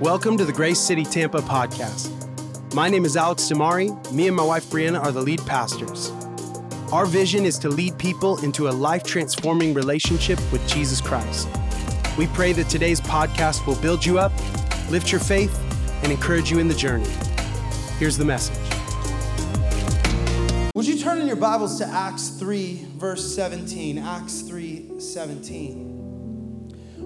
Welcome to the Grace City Tampa podcast. My name is Alex DiMare. Me and my wife Brianna are the lead pastors. Our vision is to lead people into a life transforming relationship with Jesus Christ. We pray that today's podcast will build you up, lift your faith, and encourage you in the journey. Here's the message. Would you turn in your Bibles to Acts 3, verse 17? Acts 3 17.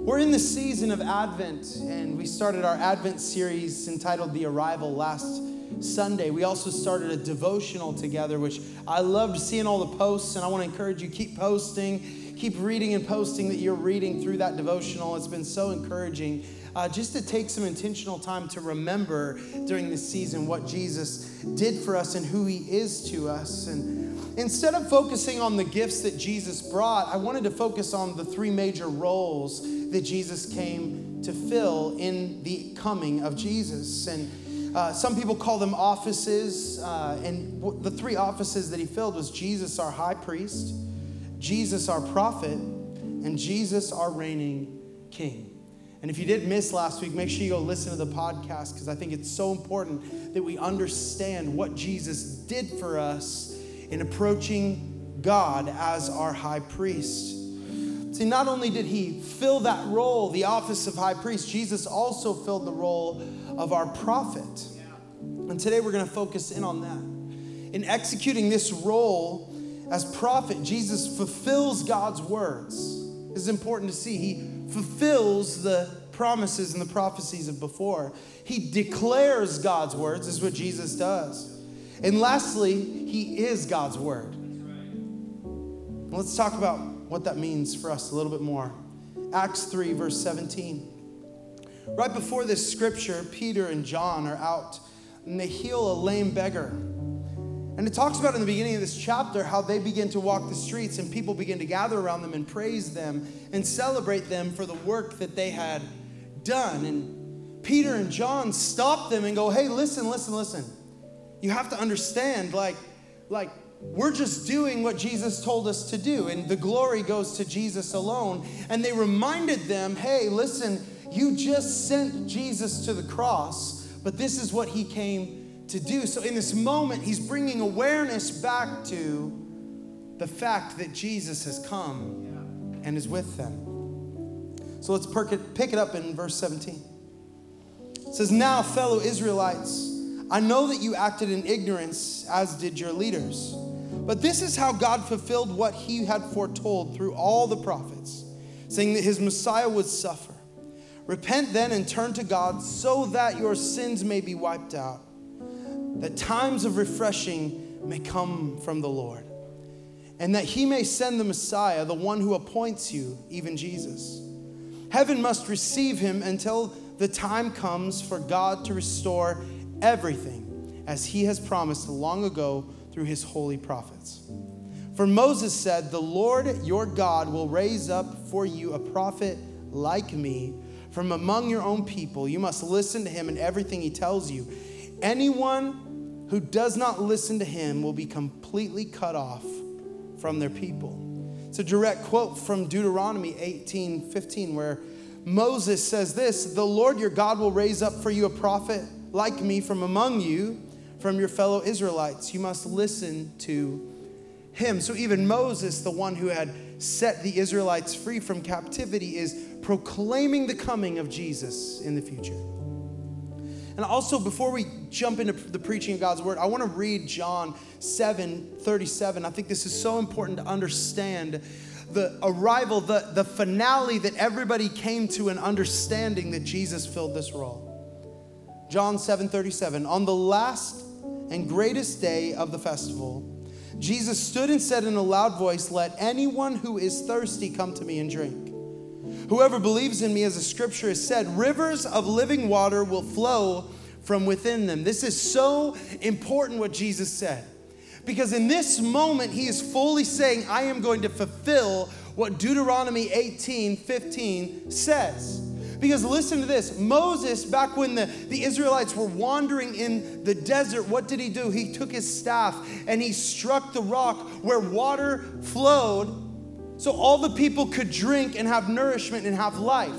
We're in the season of Advent, and we started our Advent series entitled The Arrival last Sunday. We also started a devotional together, which I loved seeing all the posts, and I want to encourage you keep posting, keep reading and posting that you're reading through that devotional. It's been so encouraging. Uh, just to take some intentional time to remember during this season what Jesus did for us and who he is to us. And instead of focusing on the gifts that Jesus brought, I wanted to focus on the three major roles that Jesus came to fill in the coming of Jesus. And uh, some people call them offices. Uh, and w- the three offices that he filled was Jesus, our high priest, Jesus, our prophet, and Jesus, our reigning king. And if you did miss last week, make sure you go listen to the podcast because I think it's so important that we understand what Jesus did for us in approaching God as our high priest. See, not only did he fill that role, the office of high priest, Jesus also filled the role of our prophet. And today we're going to focus in on that. In executing this role as prophet, Jesus fulfills God's words. It's important to see. He fulfills the promises and the prophecies of before. He declares God's words, is what Jesus does. And lastly, he is God's word. Let's talk about what that means for us a little bit more. Acts 3, verse 17. Right before this scripture, Peter and John are out and they heal a lame beggar. And it talks about in the beginning of this chapter how they begin to walk the streets and people begin to gather around them and praise them and celebrate them for the work that they had done. And Peter and John stop them and go, "Hey, listen, listen, listen. You have to understand like like we're just doing what Jesus told us to do and the glory goes to Jesus alone." And they reminded them, "Hey, listen, you just sent Jesus to the cross, but this is what he came to do. So, in this moment, he's bringing awareness back to the fact that Jesus has come and is with them. So, let's pick it up in verse 17. It says, Now, fellow Israelites, I know that you acted in ignorance, as did your leaders. But this is how God fulfilled what he had foretold through all the prophets, saying that his Messiah would suffer. Repent then and turn to God so that your sins may be wiped out that times of refreshing may come from the Lord, and that he may send the Messiah, the one who appoints you, even Jesus. Heaven must receive him until the time comes for God to restore everything as he has promised long ago through his holy prophets. For Moses said, The Lord your God will raise up for you a prophet like me from among your own people. You must listen to him in everything he tells you. Anyone who does not listen to him will be completely cut off from their people. It's a direct quote from Deuteronomy 18 15, where Moses says this The Lord your God will raise up for you a prophet like me from among you, from your fellow Israelites. You must listen to him. So even Moses, the one who had set the Israelites free from captivity, is proclaiming the coming of Jesus in the future. And also, before we jump into the preaching of God's word, I want to read John 7 37. I think this is so important to understand the arrival, the, the finale that everybody came to an understanding that Jesus filled this role. John 7 37. On the last and greatest day of the festival, Jesus stood and said in a loud voice, Let anyone who is thirsty come to me and drink. Whoever believes in me, as the scripture has said, rivers of living water will flow from within them. This is so important what Jesus said. Because in this moment, he is fully saying, I am going to fulfill what Deuteronomy 18 15 says. Because listen to this Moses, back when the, the Israelites were wandering in the desert, what did he do? He took his staff and he struck the rock where water flowed so all the people could drink and have nourishment and have life.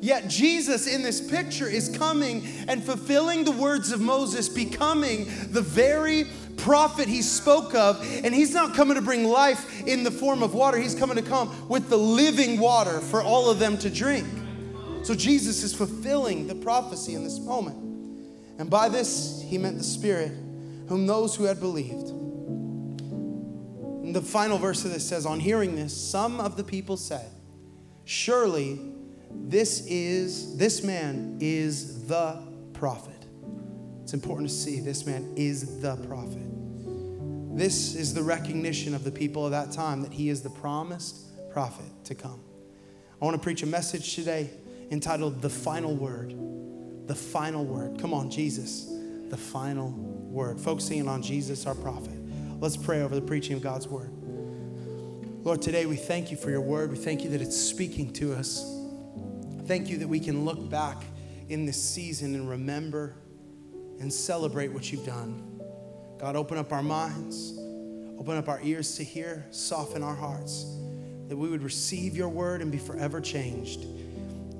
Yet Jesus in this picture is coming and fulfilling the words of Moses, becoming the very prophet he spoke of. And he's not coming to bring life in the form of water, he's coming to come with the living water for all of them to drink. So Jesus is fulfilling the prophecy in this moment. And by this, he meant the Spirit, whom those who had believed. And the final verse of this says, On hearing this, some of the people said, Surely this is this man is the prophet. It's important to see this man is the prophet. This is the recognition of the people of that time that he is the promised prophet to come. I want to preach a message today entitled The Final Word. The Final Word. Come on, Jesus, the final word. Focusing on Jesus, our prophet. Let's pray over the preaching of God's word. Lord, today we thank you for your word. We thank you that it's speaking to us. Thank you that we can look back in this season and remember and celebrate what you've done. God, open up our minds, open up our ears to hear, soften our hearts, that we would receive your word and be forever changed.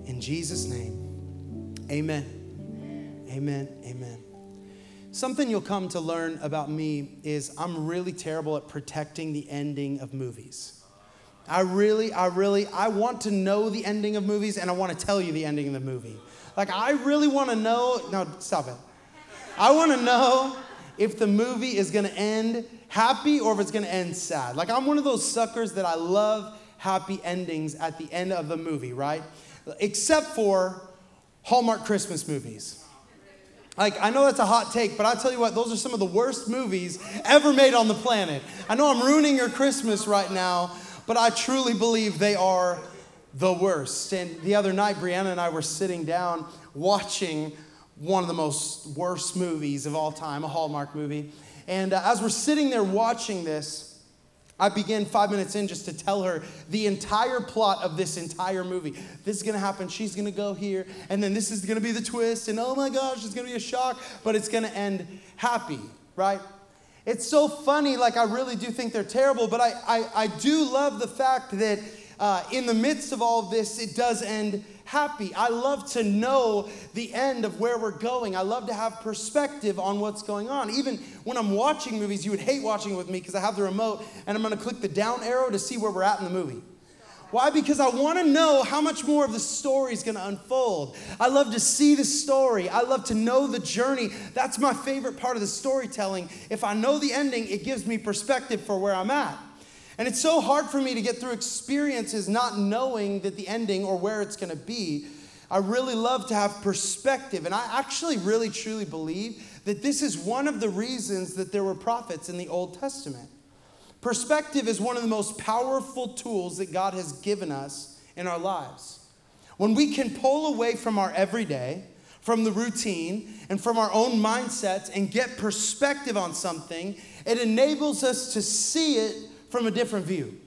In Jesus' name, amen. Amen. Amen. Something you'll come to learn about me is I'm really terrible at protecting the ending of movies. I really, I really, I want to know the ending of movies and I want to tell you the ending of the movie. Like, I really want to know, no, stop it. I want to know if the movie is going to end happy or if it's going to end sad. Like, I'm one of those suckers that I love happy endings at the end of the movie, right? Except for Hallmark Christmas movies. Like, I know that's a hot take, but I tell you what, those are some of the worst movies ever made on the planet. I know I'm ruining your Christmas right now, but I truly believe they are the worst. And the other night, Brianna and I were sitting down watching one of the most worst movies of all time, a Hallmark movie. And uh, as we're sitting there watching this, I begin five minutes in just to tell her the entire plot of this entire movie. This is gonna happen, she's gonna go here, and then this is gonna be the twist, and oh my gosh, it's gonna be a shock, but it's gonna end happy, right? It's so funny, like I really do think they're terrible, but I, I, I do love the fact that uh, in the midst of all of this, it does end happy. I love to know the end of where we're going. I love to have perspective on what's going on. Even when I'm watching movies, you would hate watching with me because I have the remote and I'm gonna click the down arrow to see where we're at in the movie. Why? Because I want to know how much more of the story is going to unfold. I love to see the story. I love to know the journey. That's my favorite part of the storytelling. If I know the ending, it gives me perspective for where I'm at. And it's so hard for me to get through experiences not knowing that the ending or where it's going to be. I really love to have perspective. And I actually really truly believe that this is one of the reasons that there were prophets in the Old Testament. Perspective is one of the most powerful tools that God has given us in our lives. When we can pull away from our everyday, from the routine, and from our own mindsets and get perspective on something, it enables us to see it from a different view.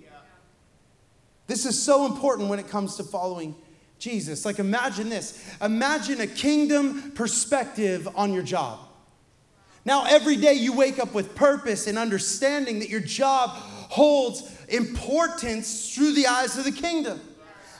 This is so important when it comes to following Jesus. Like, imagine this imagine a kingdom perspective on your job. Now, every day you wake up with purpose and understanding that your job holds importance through the eyes of the kingdom.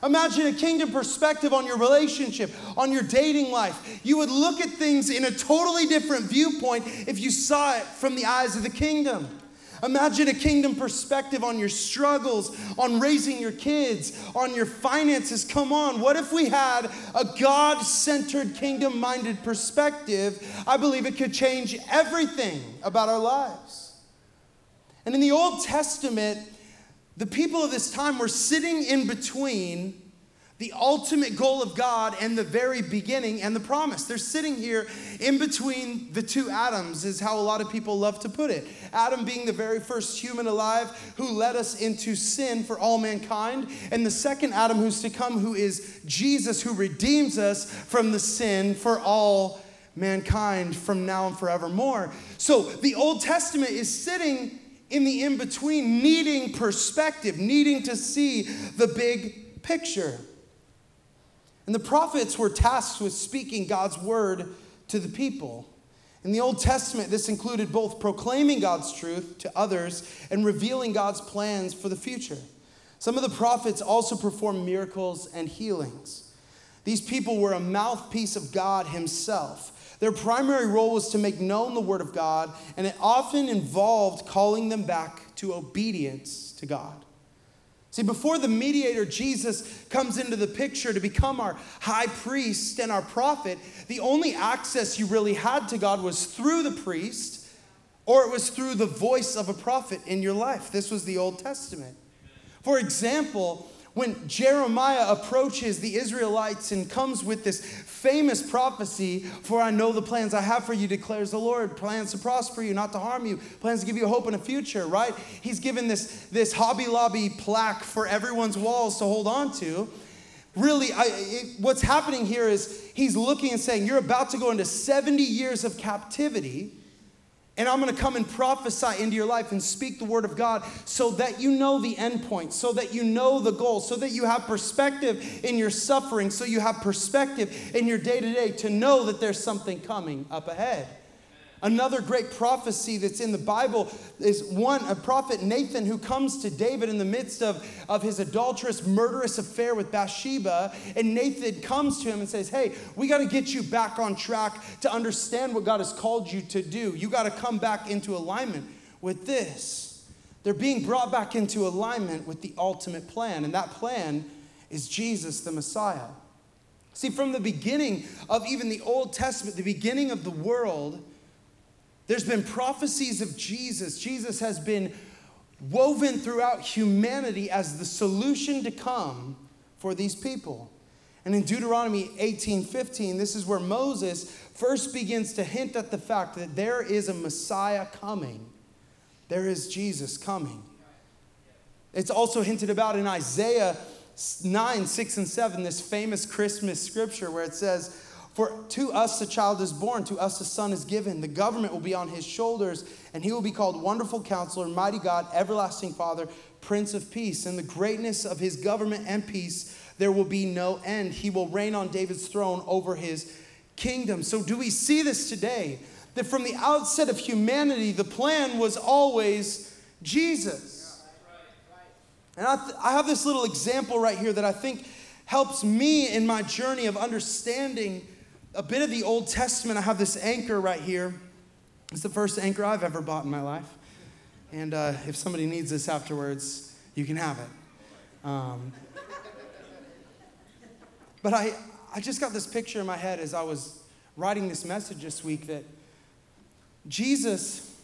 Imagine a kingdom perspective on your relationship, on your dating life. You would look at things in a totally different viewpoint if you saw it from the eyes of the kingdom. Imagine a kingdom perspective on your struggles, on raising your kids, on your finances. Come on, what if we had a God centered, kingdom minded perspective? I believe it could change everything about our lives. And in the Old Testament, the people of this time were sitting in between the ultimate goal of God and the very beginning and the promise. They're sitting here in between the two Adams, is how a lot of people love to put it. Adam being the very first human alive who led us into sin for all mankind, and the second Adam who's to come, who is Jesus, who redeems us from the sin for all mankind from now and forevermore. So the Old Testament is sitting in the in between, needing perspective, needing to see the big picture. And the prophets were tasked with speaking God's word to the people. In the Old Testament, this included both proclaiming God's truth to others and revealing God's plans for the future. Some of the prophets also performed miracles and healings. These people were a mouthpiece of God Himself. Their primary role was to make known the Word of God, and it often involved calling them back to obedience to God. See, before the mediator Jesus comes into the picture to become our high priest and our prophet, the only access you really had to God was through the priest or it was through the voice of a prophet in your life. This was the Old Testament. For example, when Jeremiah approaches the Israelites and comes with this famous prophecy, For I know the plans I have for you, declares the Lord plans to prosper you, not to harm you, plans to give you hope and a future, right? He's given this, this Hobby Lobby plaque for everyone's walls to hold on to. Really, I, it, what's happening here is he's looking and saying, You're about to go into 70 years of captivity. And I'm to come and prophesy into your life and speak the word of God so that you know the end point, so that you know the goal, so that you have perspective in your suffering, so you have perspective in your day to day to know that there's something coming up ahead. Another great prophecy that's in the Bible is one, a prophet Nathan who comes to David in the midst of, of his adulterous, murderous affair with Bathsheba. And Nathan comes to him and says, Hey, we got to get you back on track to understand what God has called you to do. You got to come back into alignment with this. They're being brought back into alignment with the ultimate plan, and that plan is Jesus the Messiah. See, from the beginning of even the Old Testament, the beginning of the world, there's been prophecies of Jesus. Jesus has been woven throughout humanity as the solution to come for these people. And in Deuteronomy 18 15, this is where Moses first begins to hint at the fact that there is a Messiah coming. There is Jesus coming. It's also hinted about in Isaiah 9, 6, and 7, this famous Christmas scripture where it says, for to us a child is born, to us a son is given. The government will be on his shoulders, and he will be called Wonderful Counselor, Mighty God, Everlasting Father, Prince of Peace. And the greatness of his government and peace, there will be no end. He will reign on David's throne over his kingdom. So, do we see this today? That from the outset of humanity, the plan was always Jesus. And I, th- I have this little example right here that I think helps me in my journey of understanding a bit of the Old Testament. I have this anchor right here. It's the first anchor I've ever bought in my life. And uh, if somebody needs this afterwards, you can have it. Um, but I, I just got this picture in my head as I was writing this message this week that Jesus,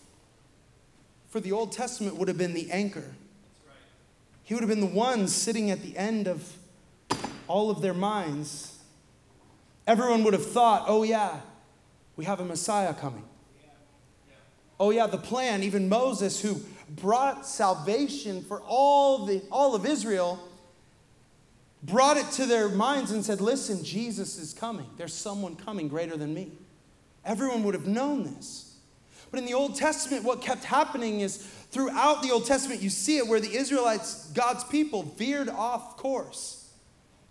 for the Old Testament, would have been the anchor. He would have been the one sitting at the end of all of their minds Everyone would have thought, oh, yeah, we have a Messiah coming. Oh, yeah, the plan, even Moses, who brought salvation for all, the, all of Israel, brought it to their minds and said, listen, Jesus is coming. There's someone coming greater than me. Everyone would have known this. But in the Old Testament, what kept happening is throughout the Old Testament, you see it where the Israelites, God's people, veered off course.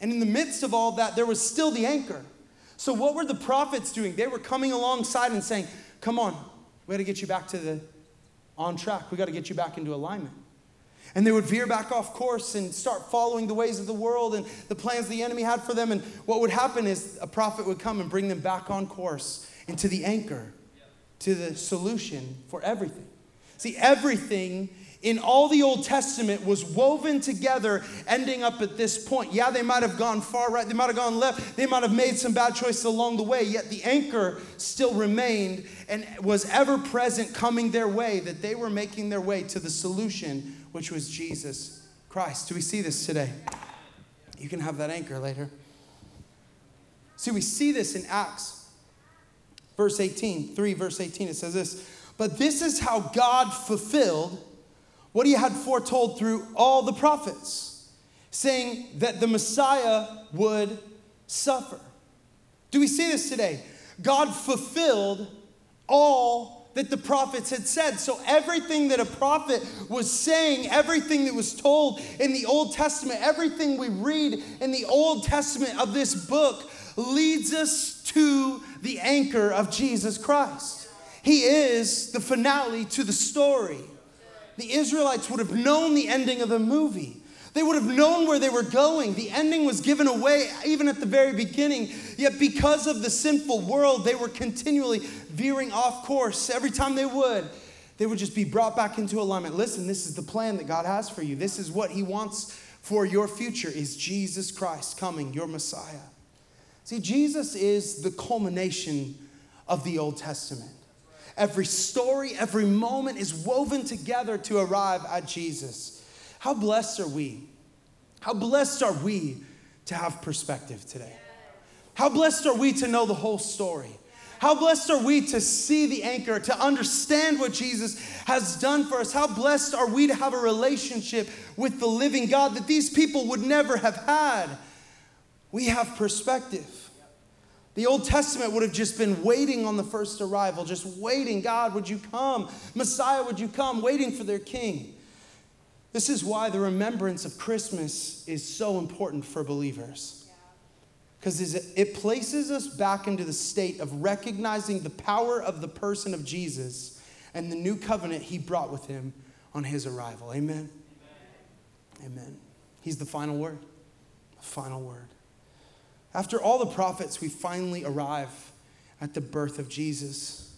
And in the midst of all that, there was still the anchor. So, what were the prophets doing? They were coming alongside and saying, Come on, we got to get you back to the on track. We got to get you back into alignment. And they would veer back off course and start following the ways of the world and the plans the enemy had for them. And what would happen is a prophet would come and bring them back on course into the anchor, to the solution for everything. See, everything in all the Old Testament was woven together, ending up at this point. Yeah, they might have gone far right, they might have gone left, they might have made some bad choices along the way, yet the anchor still remained and was ever present coming their way, that they were making their way to the solution, which was Jesus Christ. Do we see this today? You can have that anchor later. See, we see this in Acts, verse 18, 3, verse 18. It says this But this is how God fulfilled what he had foretold through all the prophets, saying that the Messiah would suffer. Do we see this today? God fulfilled all that the prophets had said. So, everything that a prophet was saying, everything that was told in the Old Testament, everything we read in the Old Testament of this book leads us to the anchor of Jesus Christ. He is the finale to the story the Israelites would have known the ending of the movie. They would have known where they were going. The ending was given away even at the very beginning. Yet, because of the sinful world, they were continually veering off course. Every time they would, they would just be brought back into alignment. Listen, this is the plan that God has for you. This is what He wants for your future is Jesus Christ coming, your Messiah. See, Jesus is the culmination of the Old Testament. Every story, every moment is woven together to arrive at Jesus. How blessed are we? How blessed are we to have perspective today? How blessed are we to know the whole story? How blessed are we to see the anchor, to understand what Jesus has done for us? How blessed are we to have a relationship with the living God that these people would never have had? We have perspective. The Old Testament would have just been waiting on the first arrival, just waiting. God, would you come? Messiah, would you come? Waiting for their king. This is why the remembrance of Christmas is so important for believers. Because it places us back into the state of recognizing the power of the person of Jesus and the new covenant he brought with him on his arrival. Amen. Amen. Amen. He's the final word. The final word. After all the prophets, we finally arrive at the birth of Jesus.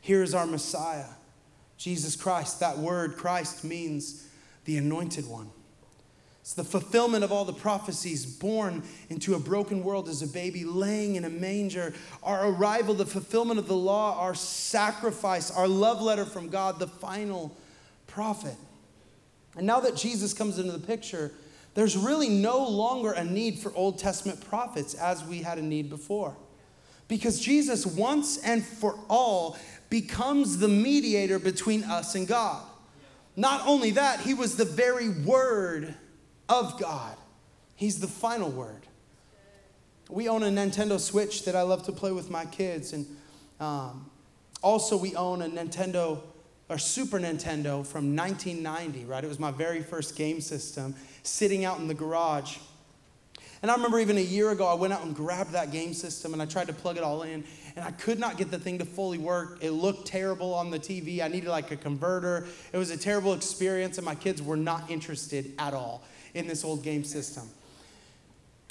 Here is our Messiah, Jesus Christ. That word, Christ, means the anointed one. It's the fulfillment of all the prophecies, born into a broken world as a baby, laying in a manger. Our arrival, the fulfillment of the law, our sacrifice, our love letter from God, the final prophet. And now that Jesus comes into the picture, there's really no longer a need for Old Testament prophets as we had a need before. Because Jesus, once and for all, becomes the mediator between us and God. Not only that, he was the very word of God, he's the final word. We own a Nintendo Switch that I love to play with my kids, and um, also we own a Nintendo or Super Nintendo from 1990, right? It was my very first game system sitting out in the garage. And I remember even a year ago, I went out and grabbed that game system and I tried to plug it all in, and I could not get the thing to fully work. It looked terrible on the TV. I needed like a converter. It was a terrible experience, and my kids were not interested at all in this old game system.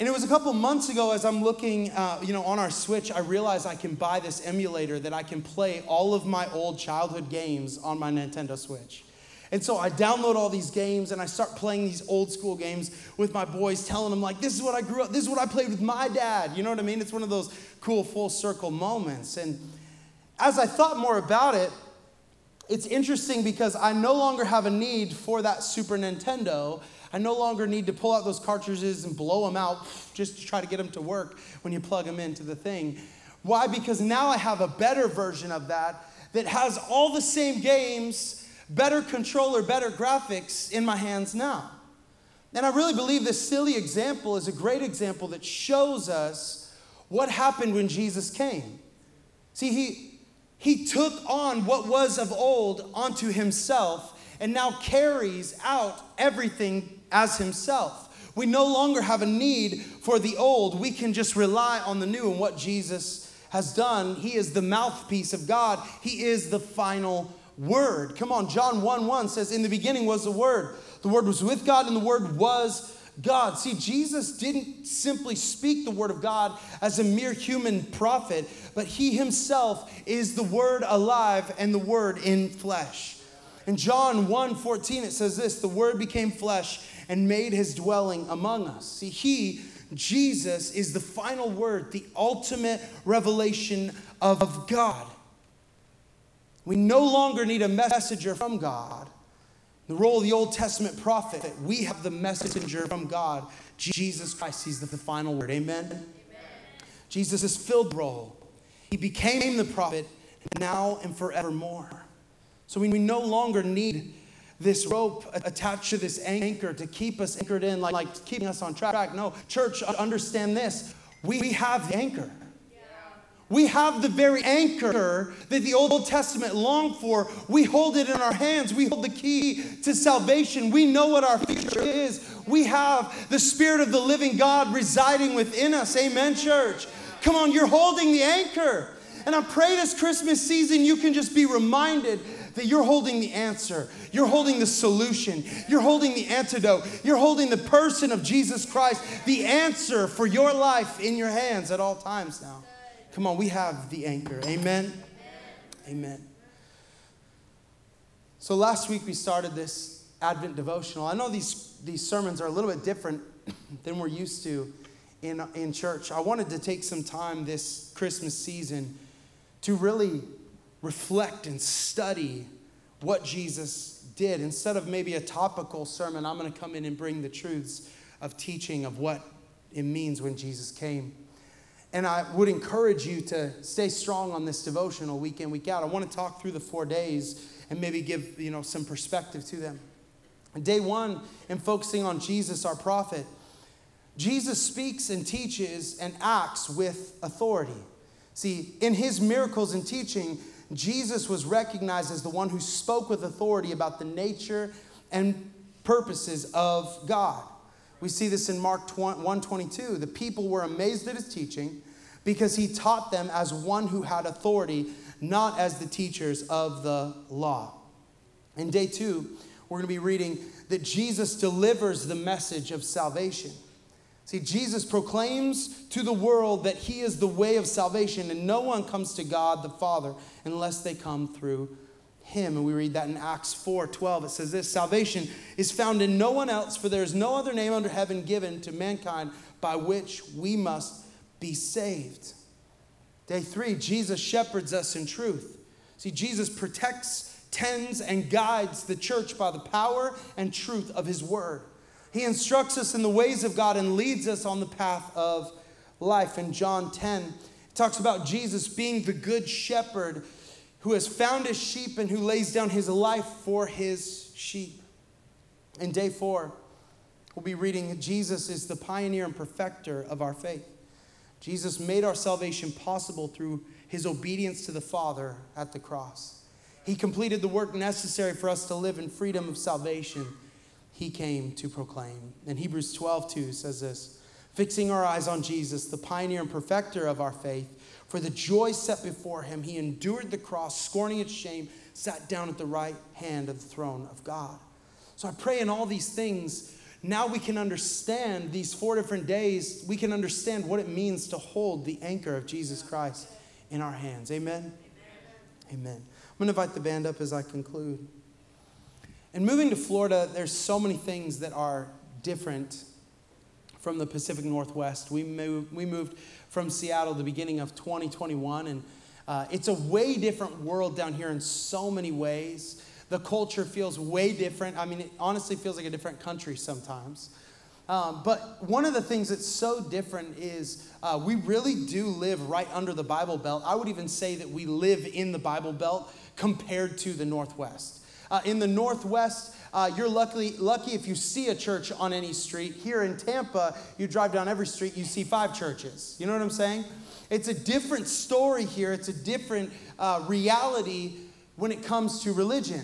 And it was a couple months ago as I'm looking, uh, you know, on our Switch, I realized I can buy this emulator that I can play all of my old childhood games on my Nintendo Switch. And so I download all these games and I start playing these old school games with my boys, telling them, like, this is what I grew up, this is what I played with my dad. You know what I mean? It's one of those cool full circle moments. And as I thought more about it, it's interesting because I no longer have a need for that Super Nintendo. I no longer need to pull out those cartridges and blow them out just to try to get them to work when you plug them into the thing. Why? Because now I have a better version of that that has all the same games, better controller, better graphics in my hands now. And I really believe this silly example is a great example that shows us what happened when Jesus came. See, he, he took on what was of old onto himself and now carries out everything as himself. We no longer have a need for the old. We can just rely on the new and what Jesus has done. He is the mouthpiece of God, He is the final word. Come on, John 1 1 says, In the beginning was the Word. The Word was with God, and the Word was God. See, Jesus didn't simply speak the Word of God as a mere human prophet, but He Himself is the Word alive and the Word in flesh. In John 1 14, it says this the Word became flesh and made his dwelling among us. See, he, Jesus, is the final word, the ultimate revelation of God. We no longer need a messenger from God. The role of the Old Testament prophet, we have the messenger from God, Jesus Christ. He's the final word. Amen? Amen. Jesus is filled the role. He became the prophet now and forevermore. So we, we no longer need this rope attached to this anchor to keep us anchored in, like, like keeping us on track. No, church, understand this. We, we have the anchor. We have the very anchor that the Old Testament longed for. We hold it in our hands. We hold the key to salvation. We know what our future is. We have the Spirit of the living God residing within us. Amen, church. Come on, you're holding the anchor. And I pray this Christmas season you can just be reminded that you're holding the answer, you're holding the solution, you're holding the antidote, you're holding the person of Jesus Christ, the answer for your life in your hands at all times now. Come on, we have the anchor. Amen. Amen. So last week we started this Advent devotional. I know these, these sermons are a little bit different than we're used to in, in church. I wanted to take some time this Christmas season to really reflect and study what Jesus did. Instead of maybe a topical sermon, I'm going to come in and bring the truths of teaching of what it means when Jesus came. And I would encourage you to stay strong on this devotional week in, week out. I want to talk through the four days and maybe give you know some perspective to them. Day one, in focusing on Jesus, our prophet, Jesus speaks and teaches and acts with authority. See, in his miracles and teaching, Jesus was recognized as the one who spoke with authority about the nature and purposes of God. We see this in Mark 122. The people were amazed at his teaching because he taught them as one who had authority, not as the teachers of the law. In day two, we're going to be reading that Jesus delivers the message of salvation. See, Jesus proclaims to the world that he is the way of salvation, and no one comes to God the Father unless they come through him. And we read that in Acts 4 12. It says this Salvation is found in no one else, for there is no other name under heaven given to mankind by which we must be saved. Day three, Jesus shepherds us in truth. See, Jesus protects, tends, and guides the church by the power and truth of his word. He instructs us in the ways of God and leads us on the path of life. In John 10, it talks about Jesus being the good shepherd who has found his sheep and who lays down his life for his sheep. In day four, we'll be reading Jesus is the pioneer and perfecter of our faith. Jesus made our salvation possible through his obedience to the Father at the cross. He completed the work necessary for us to live in freedom of salvation he came to proclaim. And Hebrews 12, 2 says this fixing our eyes on Jesus, the pioneer and perfecter of our faith, for the joy set before him, he endured the cross, scorning its shame, sat down at the right hand of the throne of God. So I pray in all these things, now we can understand these four different days, we can understand what it means to hold the anchor of Jesus Christ in our hands. Amen? Amen. Amen. I'm going to invite the band up as I conclude. And moving to Florida, there's so many things that are different from the Pacific Northwest. We moved, we moved from Seattle the beginning of 2021, and uh, it's a way different world down here in so many ways. The culture feels way different. I mean, it honestly feels like a different country sometimes. Um, but one of the things that's so different is uh, we really do live right under the Bible Belt. I would even say that we live in the Bible Belt compared to the Northwest. Uh, in the Northwest, uh, you're lucky, lucky if you see a church on any street. Here in Tampa, you drive down every street, you see five churches. You know what I'm saying? It's a different story here, it's a different uh, reality when it comes to religion.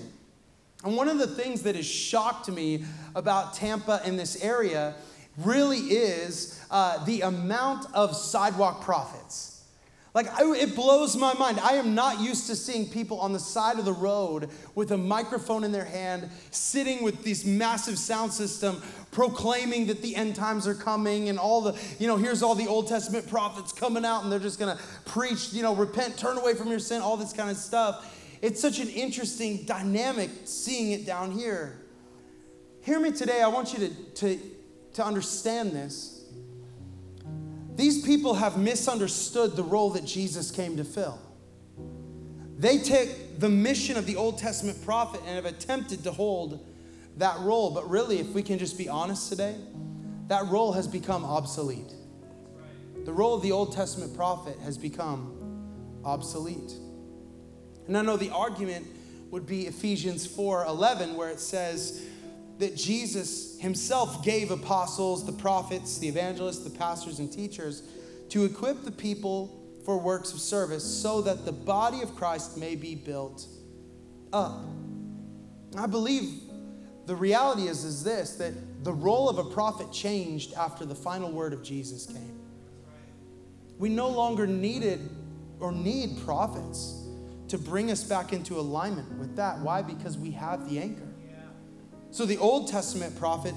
And one of the things that has shocked me about Tampa in this area really is uh, the amount of sidewalk prophets. Like, it blows my mind. I am not used to seeing people on the side of the road with a microphone in their hand, sitting with this massive sound system, proclaiming that the end times are coming and all the, you know, here's all the Old Testament prophets coming out and they're just gonna preach, you know, repent, turn away from your sin, all this kind of stuff. It's such an interesting dynamic seeing it down here. Hear me today. I want you to, to, to understand this these people have misunderstood the role that Jesus came to fill. They take the mission of the Old Testament prophet and have attempted to hold that role. But really, if we can just be honest today, that role has become obsolete. The role of the Old Testament prophet has become obsolete. And I know the argument would be Ephesians 4:11 where it says that Jesus himself gave apostles, the prophets, the evangelists, the pastors, and teachers to equip the people for works of service so that the body of Christ may be built up. I believe the reality is, is this that the role of a prophet changed after the final word of Jesus came. We no longer needed or need prophets to bring us back into alignment with that. Why? Because we have the anchor. So the Old Testament prophet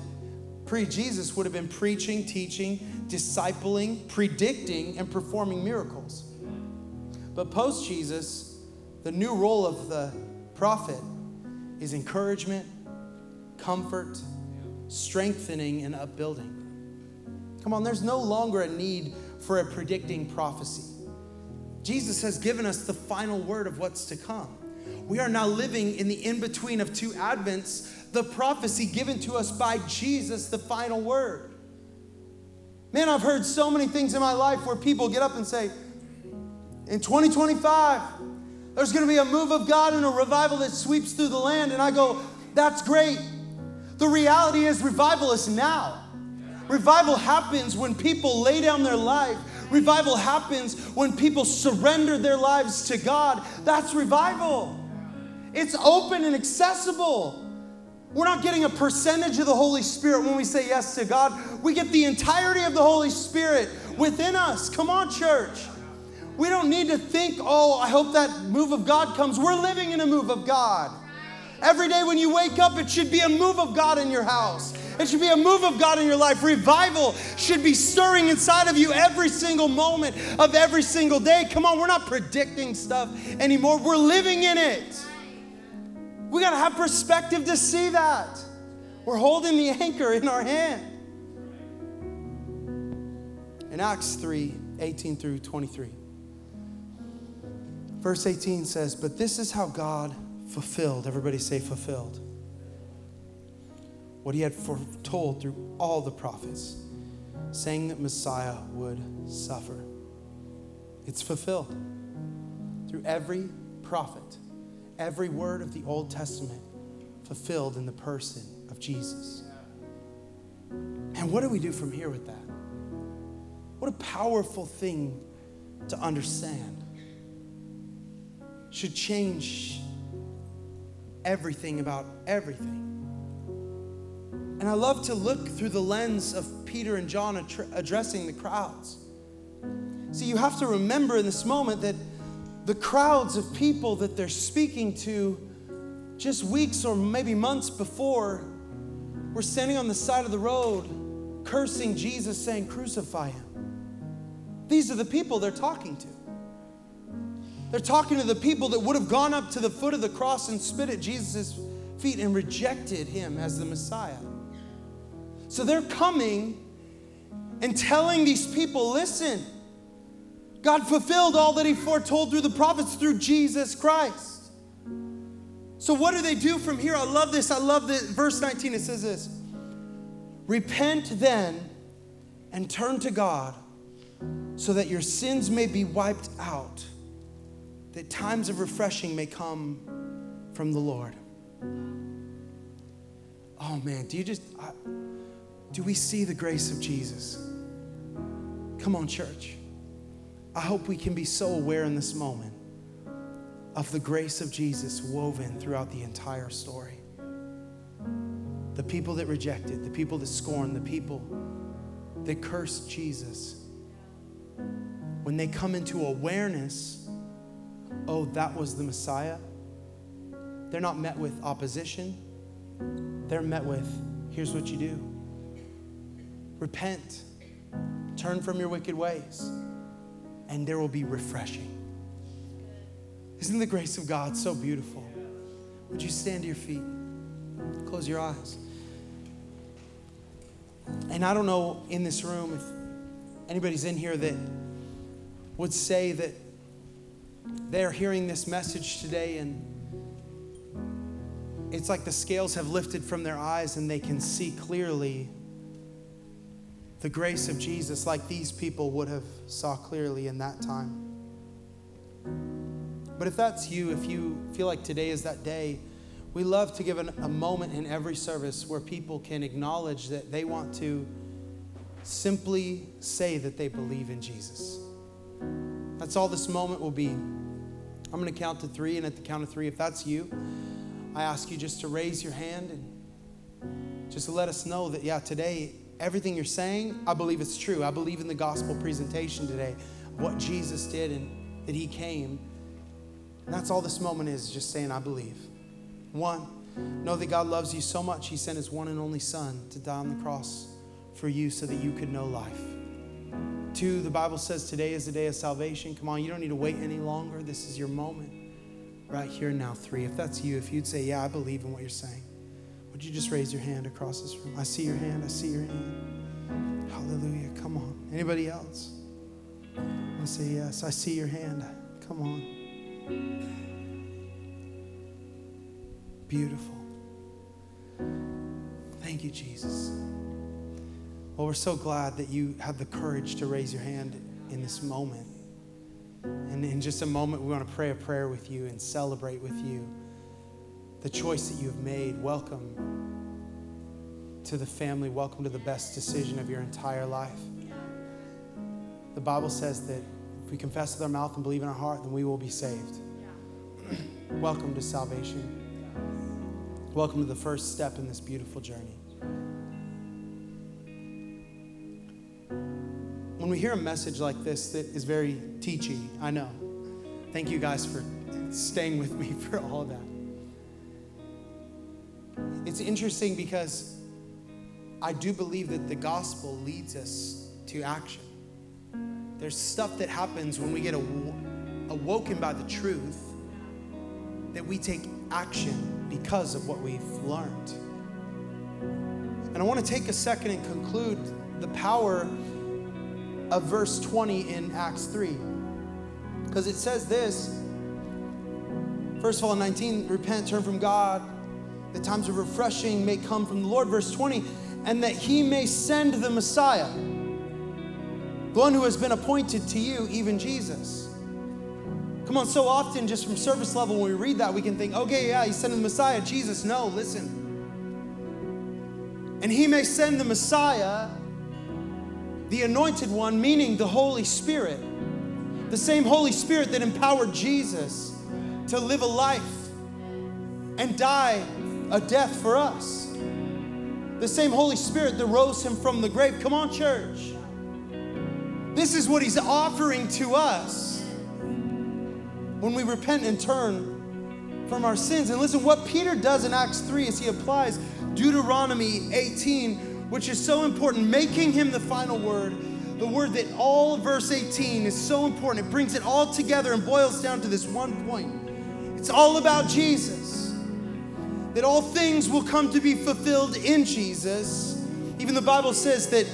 pre Jesus would have been preaching, teaching, discipling, predicting, and performing miracles. But post Jesus, the new role of the prophet is encouragement, comfort, strengthening, and upbuilding. Come on, there's no longer a need for a predicting prophecy. Jesus has given us the final word of what's to come. We are now living in the in between of two Advents, the prophecy given to us by Jesus, the final word. Man, I've heard so many things in my life where people get up and say, in 2025, there's going to be a move of God and a revival that sweeps through the land. And I go, that's great. The reality is, revival is now. Revival happens when people lay down their life. Revival happens when people surrender their lives to God. That's revival. It's open and accessible. We're not getting a percentage of the Holy Spirit when we say yes to God. We get the entirety of the Holy Spirit within us. Come on, church. We don't need to think, oh, I hope that move of God comes. We're living in a move of God. Every day when you wake up, it should be a move of God in your house. It should be a move of God in your life. Revival should be stirring inside of you every single moment of every single day. Come on, we're not predicting stuff anymore, we're living in it. We got to have perspective to see that. We're holding the anchor in our hand. In Acts 3 18 through 23. Verse 18 says, But this is how God fulfilled, everybody say fulfilled, what he had foretold through all the prophets, saying that Messiah would suffer. It's fulfilled through every prophet, every word of the Old Testament fulfilled in the person of Jesus. And what do we do from here with that? What a powerful thing to understand should change everything about everything. And I love to look through the lens of Peter and John addressing the crowds. See, you have to remember in this moment that the crowds of people that they're speaking to just weeks or maybe months before were standing on the side of the road cursing Jesus, saying, Crucify him. These are the people they're talking to. They're talking to the people that would have gone up to the foot of the cross and spit at Jesus' feet and rejected him as the Messiah. So they're coming and telling these people listen, God fulfilled all that he foretold through the prophets through Jesus Christ. So, what do they do from here? I love this. I love this. Verse 19, it says this Repent then and turn to God so that your sins may be wiped out that times of refreshing may come from the Lord. Oh man, do you just, I, do we see the grace of Jesus? Come on, church. I hope we can be so aware in this moment of the grace of Jesus woven throughout the entire story. The people that rejected, the people that scorned, the people that cursed Jesus, when they come into awareness oh, that was the Messiah, they're not met with opposition. They're met with, here's what you do. Repent, turn from your wicked ways, and there will be refreshing. Isn't the grace of God so beautiful? Would you stand to your feet? Close your eyes. And I don't know in this room if anybody's in here that would say that they're hearing this message today and it's like the scales have lifted from their eyes and they can see clearly the grace of Jesus like these people would have saw clearly in that time. But if that's you, if you feel like today is that day, we love to give an, a moment in every service where people can acknowledge that they want to simply say that they believe in Jesus. That's all this moment will be. I'm going to count to three, and at the count of three, if that's you, I ask you just to raise your hand and just let us know that, yeah, today, everything you're saying, I believe it's true. I believe in the gospel presentation today, what Jesus did and that he came And that's all this moment is just saying, I believe. One, know that God loves you so much, He sent His one and only Son to die on the cross for you so that you could know life. Two, the Bible says today is the day of salvation. Come on, you don't need to wait any longer. This is your moment right here now. Three, if that's you, if you'd say, Yeah, I believe in what you're saying, would you just raise your hand across this room? I see your hand. I see your hand. Hallelujah. Come on. Anybody else? I say, Yes, I see your hand. Come on. Beautiful. Thank you, Jesus. Well, we're so glad that you had the courage to raise your hand in this moment. And in just a moment, we want to pray a prayer with you and celebrate with you the choice that you've made. Welcome to the family. Welcome to the best decision of your entire life. The Bible says that if we confess with our mouth and believe in our heart, then we will be saved. Welcome to salvation. Welcome to the first step in this beautiful journey. When we hear a message like this that is very teachy, I know. Thank you guys for staying with me for all that. It's interesting because I do believe that the gospel leads us to action. There's stuff that happens when we get awoken by the truth that we take action because of what we've learned. And I want to take a second and conclude the power of verse 20 in Acts 3. Because it says this First of all, 19, repent, turn from God. The times of refreshing may come from the Lord. Verse 20, and that he may send the Messiah, the one who has been appointed to you, even Jesus. Come on, so often, just from surface level, when we read that, we can think, okay, yeah, he's sending the Messiah. Jesus, no, listen. And he may send the Messiah the anointed one, meaning the Holy Spirit. The same Holy Spirit that empowered Jesus to live a life and die a death for us. The same Holy Spirit that rose him from the grave. Come on, church. This is what he's offering to us when we repent and turn from our sins. And listen, what Peter does in Acts 3 is he applies Deuteronomy 18 which is so important, making him the final word, the word that all verse 18 is so important. It brings it all together and boils down to this one point. It's all about Jesus. That all things will come to be fulfilled in Jesus. Even the Bible says that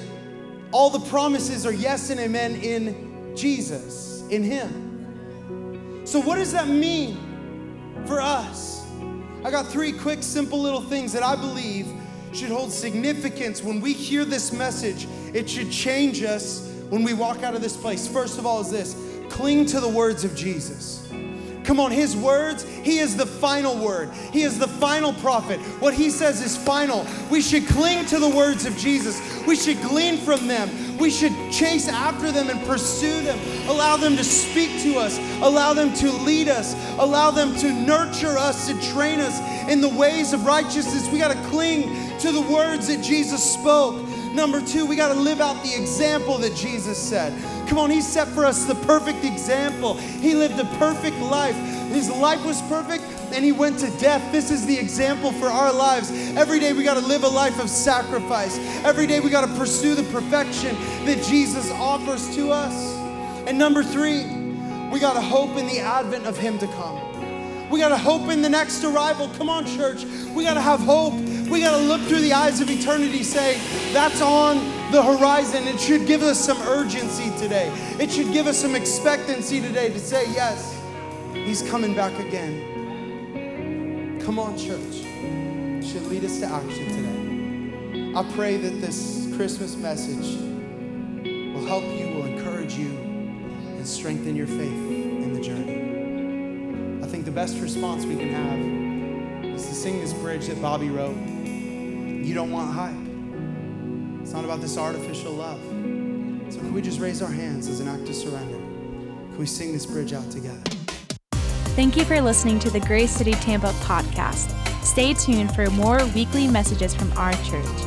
all the promises are yes and amen in Jesus, in Him. So, what does that mean for us? I got three quick, simple little things that I believe should hold significance when we hear this message. It should change us when we walk out of this place. First of all, is this cling to the words of Jesus. Come on, his words, he is the final word. He is the final prophet. What he says is final. We should cling to the words of Jesus. We should glean from them. We should chase after them and pursue them. Allow them to speak to us. Allow them to lead us. Allow them to nurture us, to train us in the ways of righteousness. We got to cling to the words that Jesus spoke. Number two, we got to live out the example that Jesus said. Come on, He set for us the perfect example. He lived a perfect life. His life was perfect and He went to death. This is the example for our lives. Every day we got to live a life of sacrifice. Every day we got to pursue the perfection that Jesus offers to us. And number three, we got to hope in the advent of Him to come. We got to hope in the next arrival. Come on, church. We got to have hope. We got to look through the eyes of eternity, say, that's on the horizon. It should give us some urgency today. It should give us some expectancy today to say, yes, He's coming back again. Come on, church. It should lead us to action today. I pray that this Christmas message will help you, will encourage you, and strengthen your faith in the journey. I think the best response we can have is to sing this bridge that Bobby wrote. You don't want hype. It's not about this artificial love. So, can we just raise our hands as an act of surrender? Can we sing this bridge out together? Thank you for listening to the Grace City Tampa podcast. Stay tuned for more weekly messages from our church.